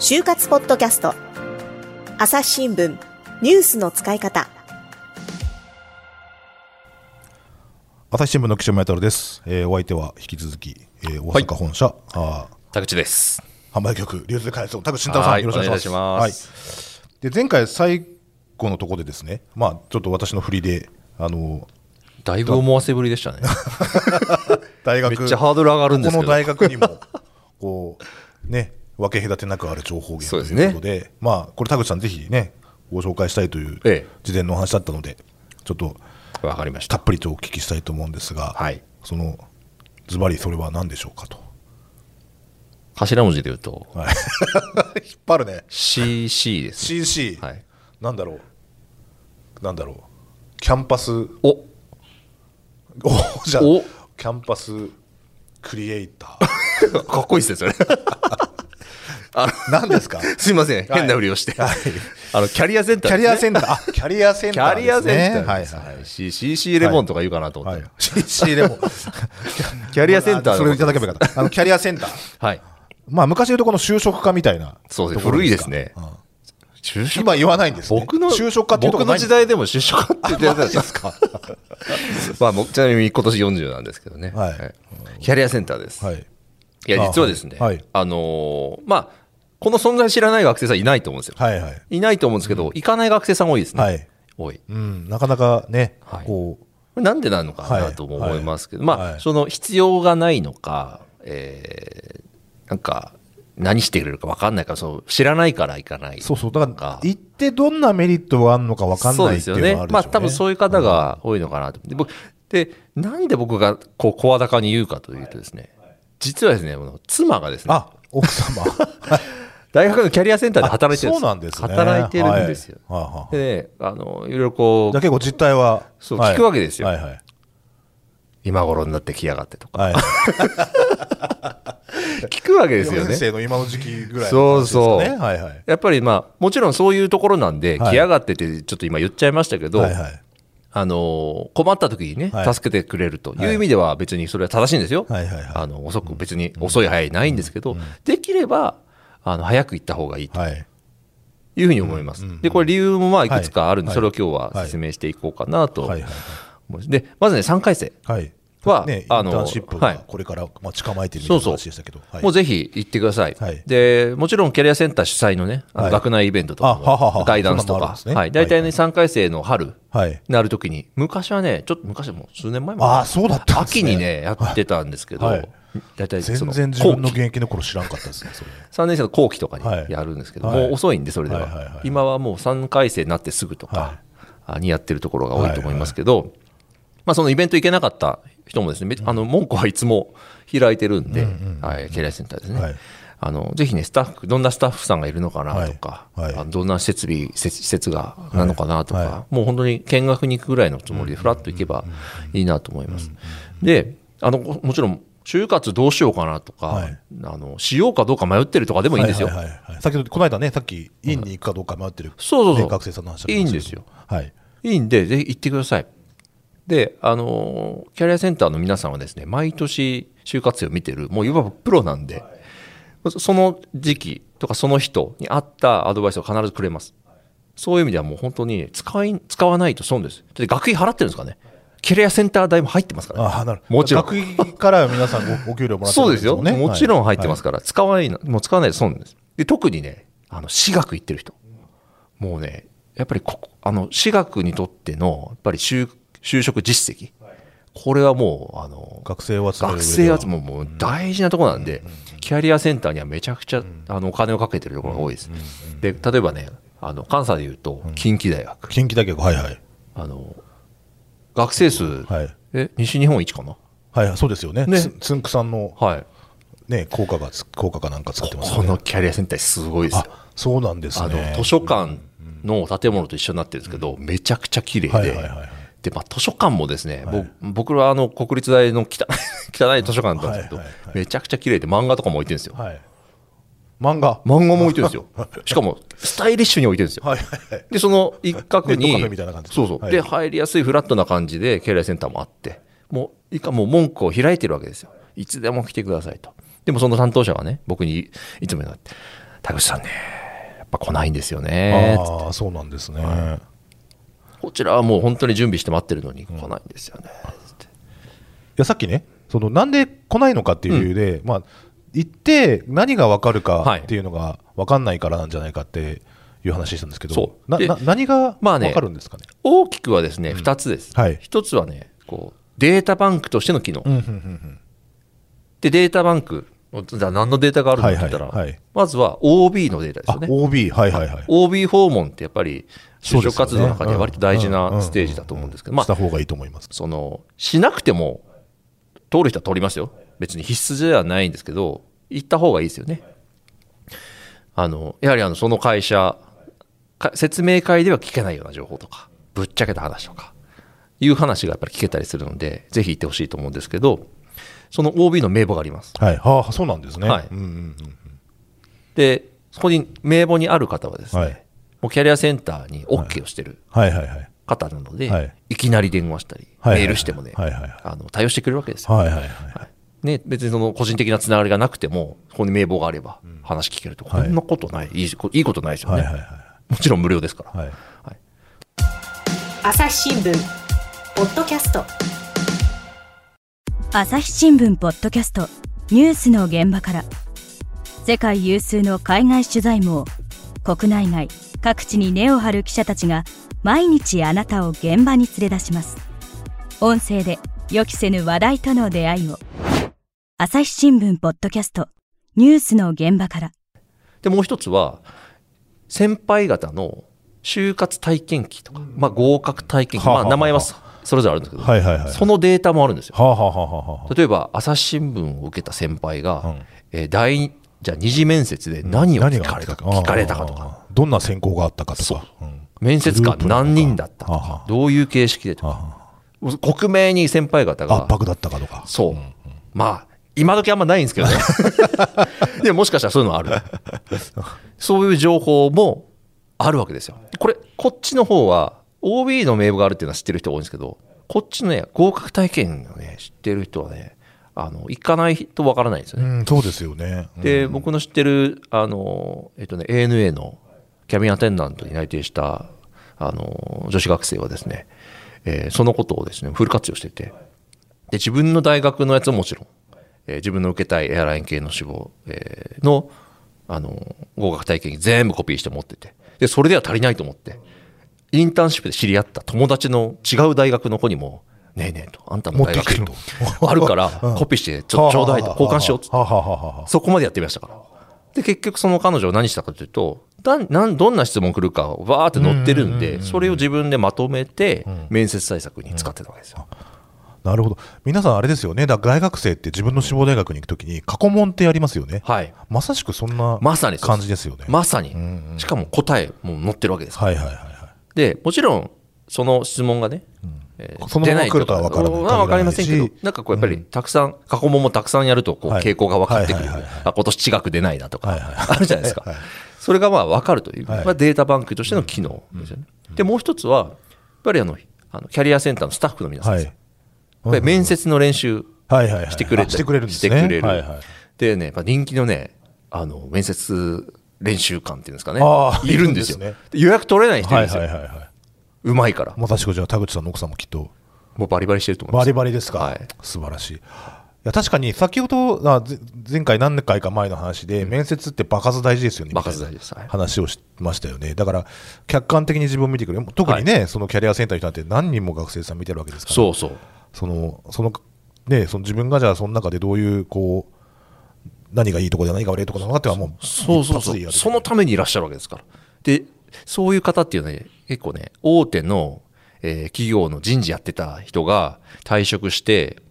就活ポッドキャスト。朝日新聞。ニュースの使い方。朝日新聞の記者前太郎です、えーお相手は引き続き、えー大阪本社、あ田口です。ー販売局流通開発の田口慎太郎さん、はい。よろしくお願いします。お願いします。はい、で前回最後のところでですね。まあちょっと私の振りであのだいぶ思わせぶりでしたね。大学めっちゃハードル上がるんですけど。この大学にもこうね分け隔てなくある情報源ということでまあこれ田口さんぜひねご紹介したいというええ。事前のお話だったのでちょっとわかりました。た。っぷりとお聞きしたいと思うんですが、はい。そのズバリそれは何でしょうかと、頭文字で言うと、はい、引っ張るね。CC です、ね。CC、はい。なんだろう。なんだろう。キャンパス。お。おじゃあお。キャンパスクリエイタ かっこいいですね、それ。ー何ですか？すいません、はい。変なふりをして。はい。あの、キャリアセンターね。キャリアセンター。あキャリアセンキターャリアセンターはい。はいはい。CC レモンとか言うかなと思って。はい。CC でもキャリアセンターのそれいただけばよかった。あのキャリアセンター。はい。まあ昔で言うとこの就職課みたいな。そうです。古いですね。うん。就職今言わないんですね。僕の、就職課っていうとこ僕の時代でも就職課って言ってたんですですか。まあ、僕ちなみに今年40なんですけどね。はい。キャリアセンターです。はいいや、実はですね、あはいあのーまあ、この存在知らない学生さんいないと思うんですよ。はいはいいないと思うんですけど、行かない学生さん多いですね。はい多い。うんなかなかねはいこうなんでなのかはないとも思いますけど、まあ、はいはいその必要がないのか、えーなんか、何してくれるか分かんないから、そう知らないから行かない。そうそうだかから行ってどんなメリットがあるのか分かんないっていうのですよね。まあ、はあるでしょうね多分そういう方が多いのかなと。で、僕でなんで僕がこう声高に言うかというとですね、実はですね、妻がですね、あ奥様。大学のキャリアセンターで働いてるんですそうなんですね。働いてるんですよ。はい。はいはいでね、あの、いろいろこう、じゃあ結構実態ははいそう聞くわけですよ。はい。はい今頃になって来やがってとか、はい。聞くわけですよ4年ね。生の今の時期ぐらいそうそう。ねはいはい。やっぱりまあ、もちろんそういうところなんで、はい。来やがってってちょっと今言っちゃいましたけど、はいはいあの、困った時にね、はい。助けてくれるという意味では別にそれは正しいんですよ。はいはいはい。あの、遅く、別に遅い早いないんですけど、できれば、あの、早く行った方がいいとはい。いうふうに思います。で、これ理由もまあいくつかあるんで、はい。それを今日は説明していこうかなとはい。はい。思います。で、まずね、3回生。はいはねあのはい。がこれからまあ捕まえてるみたいな話でしたけどはい。もうぜひ行ってください。はい。で、もちろんキャリアセンター主催のね、あのはい。学内イベントとかあはははも、ガイダンスとか。ね。はい。大体ね、はい。3回生の春はい。なるときに、昔はね、ちょっと昔はもう数年前までああそうだったんですね。秋にね、やってたんですけど、はい。大体その全然自分の現役の頃知らんかったですねそれ。3年生の後期とかはい。にやるんですけど、はい。もう遅いんで、それでは,、はいはいはい今はもう3回生になってすぐとか、にやってるところが多いと思いますけど、まあ、そのイベント行けなかった人もですね、めあの門戸はいつも開いてるんで、はい、キャリアセンターですね。はい。あのぜひね、スタッフ、どんなスタッフさんがいるのかなとか、はい。どんな設備、施設がなのかなとか、はもう本当に見学に行くぐらいのつもりで、ふらっと行けばいいなと思います。であの、もちろん、就活どうしようかなとか、はい。あの、しようかどうか迷ってるとかでもいいんですよ。はいはいはいはい。先ほどこの間ねさっき院に行くかどうか迷ってるそうそうそう。ね学生さんの話あいいんですよ。はい。いいんで、ぜひ行ってください。で、あのーキャリアセンターの皆さんはですね、毎年就活生を見てる、もういわばプロなんで、その時期とかその人に合ったアドバイスを必ずくれます。そういう意味ではもう本当に使い、使わないと損です。だって学費払ってるんですかね。キャリアセンター代も入ってますから、ね。ああなるもちろん。学費から皆さんご お給料もらってそうですよ。ねもちろん入ってますかから、使わないの、もう使わないと損です。で、特にね、あの、私学行ってる人。もうね、やっぱりここ、あの、私学にとっての、やっぱり就就職実績。これはもう、あの、学生を集める上では。学生集めももう大事なところなんで、キャリアセンターにはめちゃくちゃ、あの、お金をかけてるところが多いです。で、例えばね、あの、関西で言うと、近畿大学。近畿大学はいはい。あの、学生数、はい。え、西日本一かな？はいそうですよね。ね。つつんくさんのはい。ね効果がつ効果かなんか使ってますよこねのキャリアセンターすごいですそうなんですあのね図書館の建物と一緒になってるんですけど、めちゃくちゃ綺麗で、はいはいはいはいで、まあ、図書館もですね、ぼ僕はあの国立大の汚い 汚い図書館だったんですけど、はいはいはいめちゃくちゃ綺麗で漫画とかも置いてるんですよ。はい漫画？漫画も置いてるんですよ。しかも、スタイリッシュに置いてるんですよ。はいはいはいで、その一角に、そうそう。はいで、入りやすいフラットな感じで、キャリアセンターもあって、もう、いかもう門戸を開いてるわけですよ。いつでも来てくださいと。でもその担当者がね、僕にいつも言うの田口さんね、やっぱ来ないんですよね。ああそうなんですね、こちらはもう本当に準備して待ってるのに来ないんですよね。つっていやさっきねそのなんで来ないのかっていう理由で、まあ行って何が分かるかっていうのが分かんないからなんじゃないかっていう話したんですけど、そう。でなな何がまあね分かるんですかね,、大きくはですね、2つです。はい。1つはね、こう、データバンクとしての機能。うんうんうん。で、データバンク、じゃあ何のデータがあるの？って言ったら、はい。はいはいまずは OB のデータですあよね。OB はいはいはい。OB 訪問ってやっぱり就職活動の中では割と大事なん。ステージだと思うんですけど、まあ、した方がいいと思います。その、しなくても通る人は通りますよ。別に必須ではないんですけど、行った方がいいですよね。あの、やはりあの、その会社、か説明会では聞けないような情報とか、ぶっちゃけた話とか、いう話がやっぱり聞けたりするので、ぜひ行ってほしいと思うんですけど、その OB の名簿があります。はい。はあそうなんですね、はい。うんうんうんで、そこに名簿にある方はですね、はい。もうキャリアセンターに OK をしてるはい。はい。はい。方なので、はい。い、きなり電話したり、はい。はい。メールしてもね、はい。はい。はい。あの対応してくれるわけですよ。はい。はい。はい。ね、別にその個人的なつながりがなくても、ここに名簿があれば話聞けると、はい。こんなことない、いいこいいことないですよね、はい。はい。はもちろん無料ですから。い。はい。朝日新聞ポッドキャスト朝日新聞ポッドキャストニュースの現場から。世界有数の海外取材網国内外各地に根を張る記者たちが毎日あなたを現場に連れ出します。音声で予期せぬ話題との出会いを。朝日新聞ポッドキャストニュースの現場から。で、もう一つは、先輩方の就活体験記とか、まあ、合格体験記、まあ、名前はそそれぞれあるんですけど、はいはいはい。そのデータもあるんですよ。はあはあはあ例えば、朝日新聞を受けた先輩が、うん。えー第じゃあ二次面接で何を聞かれたか、聞かれたかとか、どんな選考があったかとか。う。ん。面接官何人だったとか、どういう形式でとか、あ克明に先輩方が、あ圧迫だったかとか。そう、まあ、今時あんまないんですけどね。でももしかしたらそういうのはある。そういう情報もあるわけですよ。これ、こっちの方は、OB の名簿があるっていうのは知ってる人多いんですけど、こっちのね、合格体験をね、知ってる人はね、あの、行かないとわからないんですよね。うんそうですよねうんで、僕の知ってる、あの、えっとね、ANA のキャビンアテンダントに内定した、あの、女子学生はですね、えーそのことをですね、フル活用してて、で、自分の大学のやつももちろん、えー自分の受けたいエアライン系の志望、えーの、あの、合格体験に全部コピーして持ってて、で、それでは足りないと思って、インターンシップで知り合った友達の違う大学の子にも、ねえねえと、あんたの大学あるから、コピーして、ちょちょうだいと、交換しようっつってはあはあはあはあ。そこまでやってみましたから。で、結局その彼女は何したかというと、だなんどんな質問来るかをわーって載ってるんで、それを自分でまとめて、面接対策に使ってたわけですよ。なるほど。皆さんあれですよね。だ大学生って自分の志望大学に行くときに過去問ってやりますよね。はい。まさしくそんなまさにそう感じですよね。まさに。んう。ん。しかも答えも載ってるわけです。はいはいはいはいで、もちろん、その質問がね、えーそのまま来るとは分からない。出わかりませんけどなんかこうやっぱりたくさん、過去問もたくさんやると、こうはい。傾向が分かってくる。あ今年地学出ないなとか、あるじゃないですか。それがまあ分かるという、はい。まあデータバンクとしての機能ですよね。で、もう一つは、やっぱりあの、あのキャリアセンターのスタッフの皆さん。やっぱり面接の練習はいはいはいしてくれてあしてくれるんですね。してくれる。はいはい。でね、人気のね、あの、面接練習官っていうんですかね。いるんですよ。いるんで予約取れない人いるんですよ。はいはいはいはい。うまいから。まさしくじゃあ田口さんの奥さんもきっともうバリバリしてると思いまバす。リバリですか、はい。素晴らしい。いや確かに先ほどあぜ前回何回か前の話で、面接って場数大事ですよね。場数大事です。はい。話をしましたよね。だから客観的に自分を見てくれる。特にね、そのキャリアセンターの人なんて何人も学生さん見てるわけですから。そうそう。そのそのねその自分がじゃあその中でどういうこう何がいいところで何が悪いところなのかってはもうそうそうそう。そのためにいらっしゃるわけですから。で、そういう方っていうのはね、結構ね、大手の、えー企業の人事やってた人が退職して、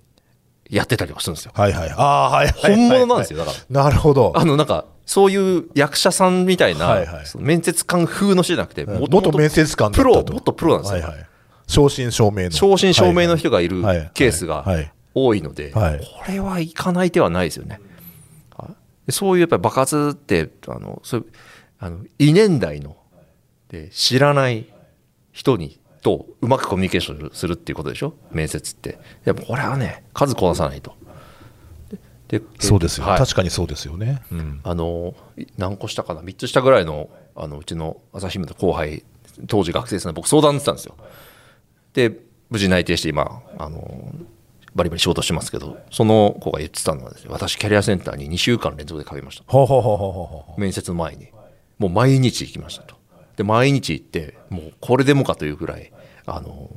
やってたりはするんですよ。はいはい。ああはい本物なんですよ、だから。なるほど。あの、なんか、そういう役者さんみたいな、はいはい。面接官風の人じゃなくて、うん。元々元面接官だプロ、もっとプロなんですよ。はいはい。正真正銘の。正真正銘の人がいるケースがはい。はい。多いので、はい。これはいかない手はないですよね。そういうやっぱり爆発って、あの、そういう、あの、異年代の、で、知らない人に、とうまくコミュニケーションするっていうことでしょ？面接って。やっぱこれはね、数こなさないと。ででそうですよ、はい、確かにそうですよね、うん、あの何個下かな？3つ下ぐらいのあのうちの朝日新聞の後輩当時学生さんで僕相談にってたんですよ。で無事内定して今あのバリバリ仕事してますけどその子が言ってたのはです、ね、私キャリアセンターに2週間連続で通いました。面接の前に。もう毎日行きましたと。で毎日行ってもうこれでもかというぐらいあの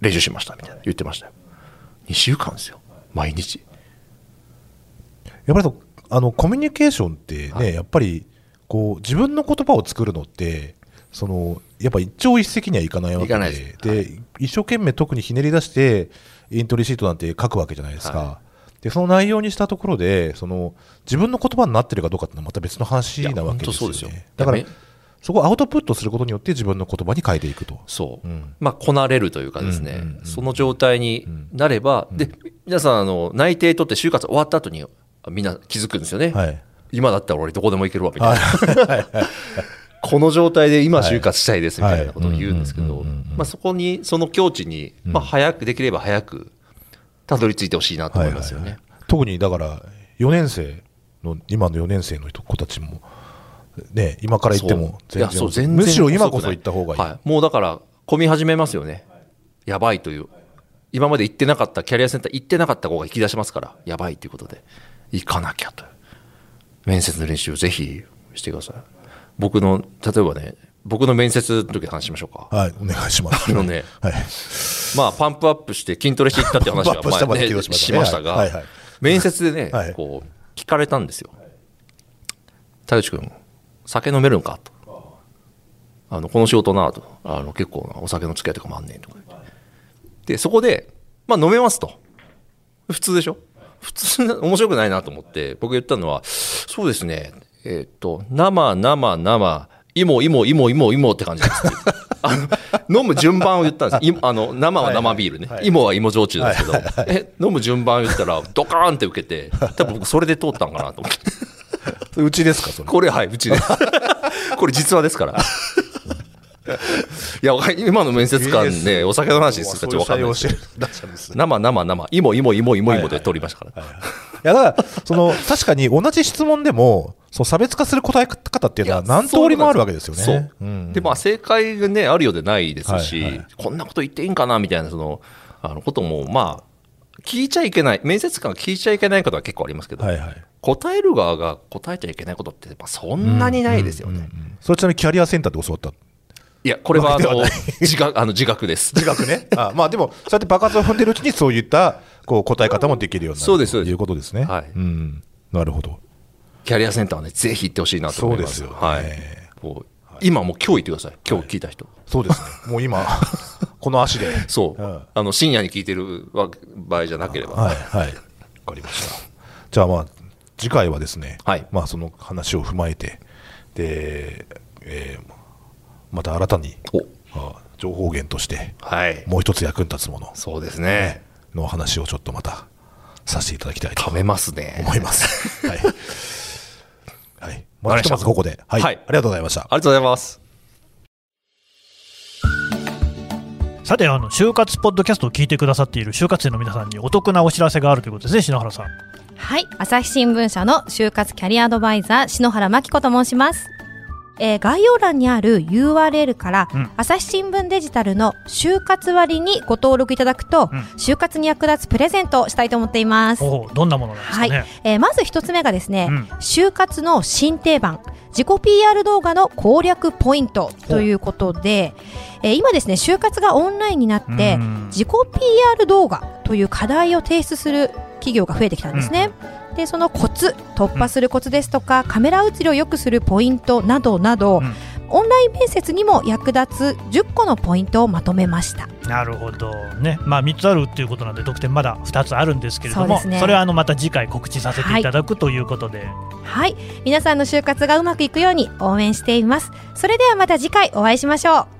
練習しましたみたいな。言ってましたよ。2週間ですよ。毎日。やっぱりあのコミュニケーションってね、はい、やっぱりこう自分の言葉を作るのってそのやっぱ一朝一夕にはいかないわけで。で、はい、一生懸命特にひねり出してイントリシートなんて書くわけじゃないですか、はい、でその内容にしたところでその自分の言葉になってるかどうかってのはまた別の話なわけですよね。だからそこをアウトプットすることによって自分の言葉に変えていくと。そう、うん、まあこなれるというかですね、うんうんうん、その状態になれば、うん、で皆さんあの内定取って就活終わった後にみんな気づくんですよね、はい、今だったら俺どこでも行けるわみたいな、はい、この状態で今就活したいですみたいなことを言うんですけどそこにその境地に、まあ、早くできれば早くたどり着いてほしいなと思いますよね、はいはいはい、特にだから4年生の今の4年生の子たちもね今から言っても全然むしろ今こそ行った方がいい、はい、もうだから混み始めますよね。やばいという。今まで行ってなかったキャリアセンター行ってなかった子が引き出しますから。やばいということで。行かなきゃと面接の練習をぜひしてください僕の例えばね僕の面接の時話しましょうか。はいお願いします。あのね、はい、まあパンプアップして筋トレしていったって話は前、ね、しました。が、はいはいはい、面接でね、はい、こう聞かれたんですよ。田口君酒飲めるんか？と。あのこの仕事なとあの結構なお酒の付き合いとかもあんねんとか。でそこでまあ飲めますと。普通でしょ？普通面白くないなと思って僕言ったのはそうですねえっ、ー、と生生生いもいもいもいもいもって感じです あの飲む順番を言ったんです。あの生は生ビールね、はいはい、芋は芋焼酎ですけど、はいはい、え飲む順番を言ったらドカーンって受けて多分僕それで通ったんかなと思って。うちですかそれ。これはいうちです。これ実話ですから。いや今の面接官ねお酒の話するかちょっと分かんないです生生生。芋芋芋芋芋で通りましたから、はいはいはいいやだからその 確かに同じ質問でもその差別化する答え方っていうのは何通りもあるわけですよね。うん、でまあ正解がねあるようでないですし、はいはい、こんなこと言っていいんかなみたいなそのあのこともまあ聞いちゃいけない面接官が聞いちゃいけないことは結構ありますけど、はいはい、答える側が答えちゃいけないことってまあそんなにないですよね。うんうんうん、それちなみにキャリアセンターで教わった？いや、これはあの自覚あの自覚です。自覚ね。あまあでも、そうやって爆発を踏んでるうちに、そういったこう答え方もできるようになるということですね。はい、うん、なるほど。キャリアセンターはね、ぜひ行ってほしいなと思います。そうですよ、ね、はい。こう今もう今日言ってください。今日聞いた人。はい、そうですね。もう今、この足で。そう、うん、あの深夜に聞いてる場合じゃなければ。はい、はい。わかりました。じゃあまあ、次回はですね、はい、まあその話を踏まえて、で、えー、また新たに情報源として、はい、もう一つ役に立つもの。そうですね。の話をちょっとまたさせていただきたいと食べますね。思います。はい、はい、まずひとまずここで、はい、はい、ありがとうございました。ありがとうございます。さてあの就活ポッドキャストを聞いてくださっている就活生の皆さんにお得なお知らせがあるということですね篠原さん。はい。朝日新聞社の就活キャリアアドバイザー篠原真紀子と申しますえー、概要欄にある URL から、うん、朝日新聞デジタルの就活割にご登録いただくと、うん、就活に役立つプレゼントをしたいと思っています。どんなものなんですか、ね、はい。えー、まず一つ目がですね、うん、就活の新定番自己 PR 動画の攻略ポイントということで、えー、今ですね就活がオンラインになって自己 PR 動画という課題を提出する企業が増えてきたんですね。でそのコツ突破するコツですとか、カメラ映りを良くするポイントなどなど、オンライン面接にも役立つ10個のポイントをまとめました。なるほどね、まあ、3つあるっていうことなんで特典まだ2つあるんですけれどもそ,、ね、それはあのまた次回告知させてい。ただく、はい、ということで。はい。皆さんの就活がうまくいくように応援しています。それではまた次回お会いしましょう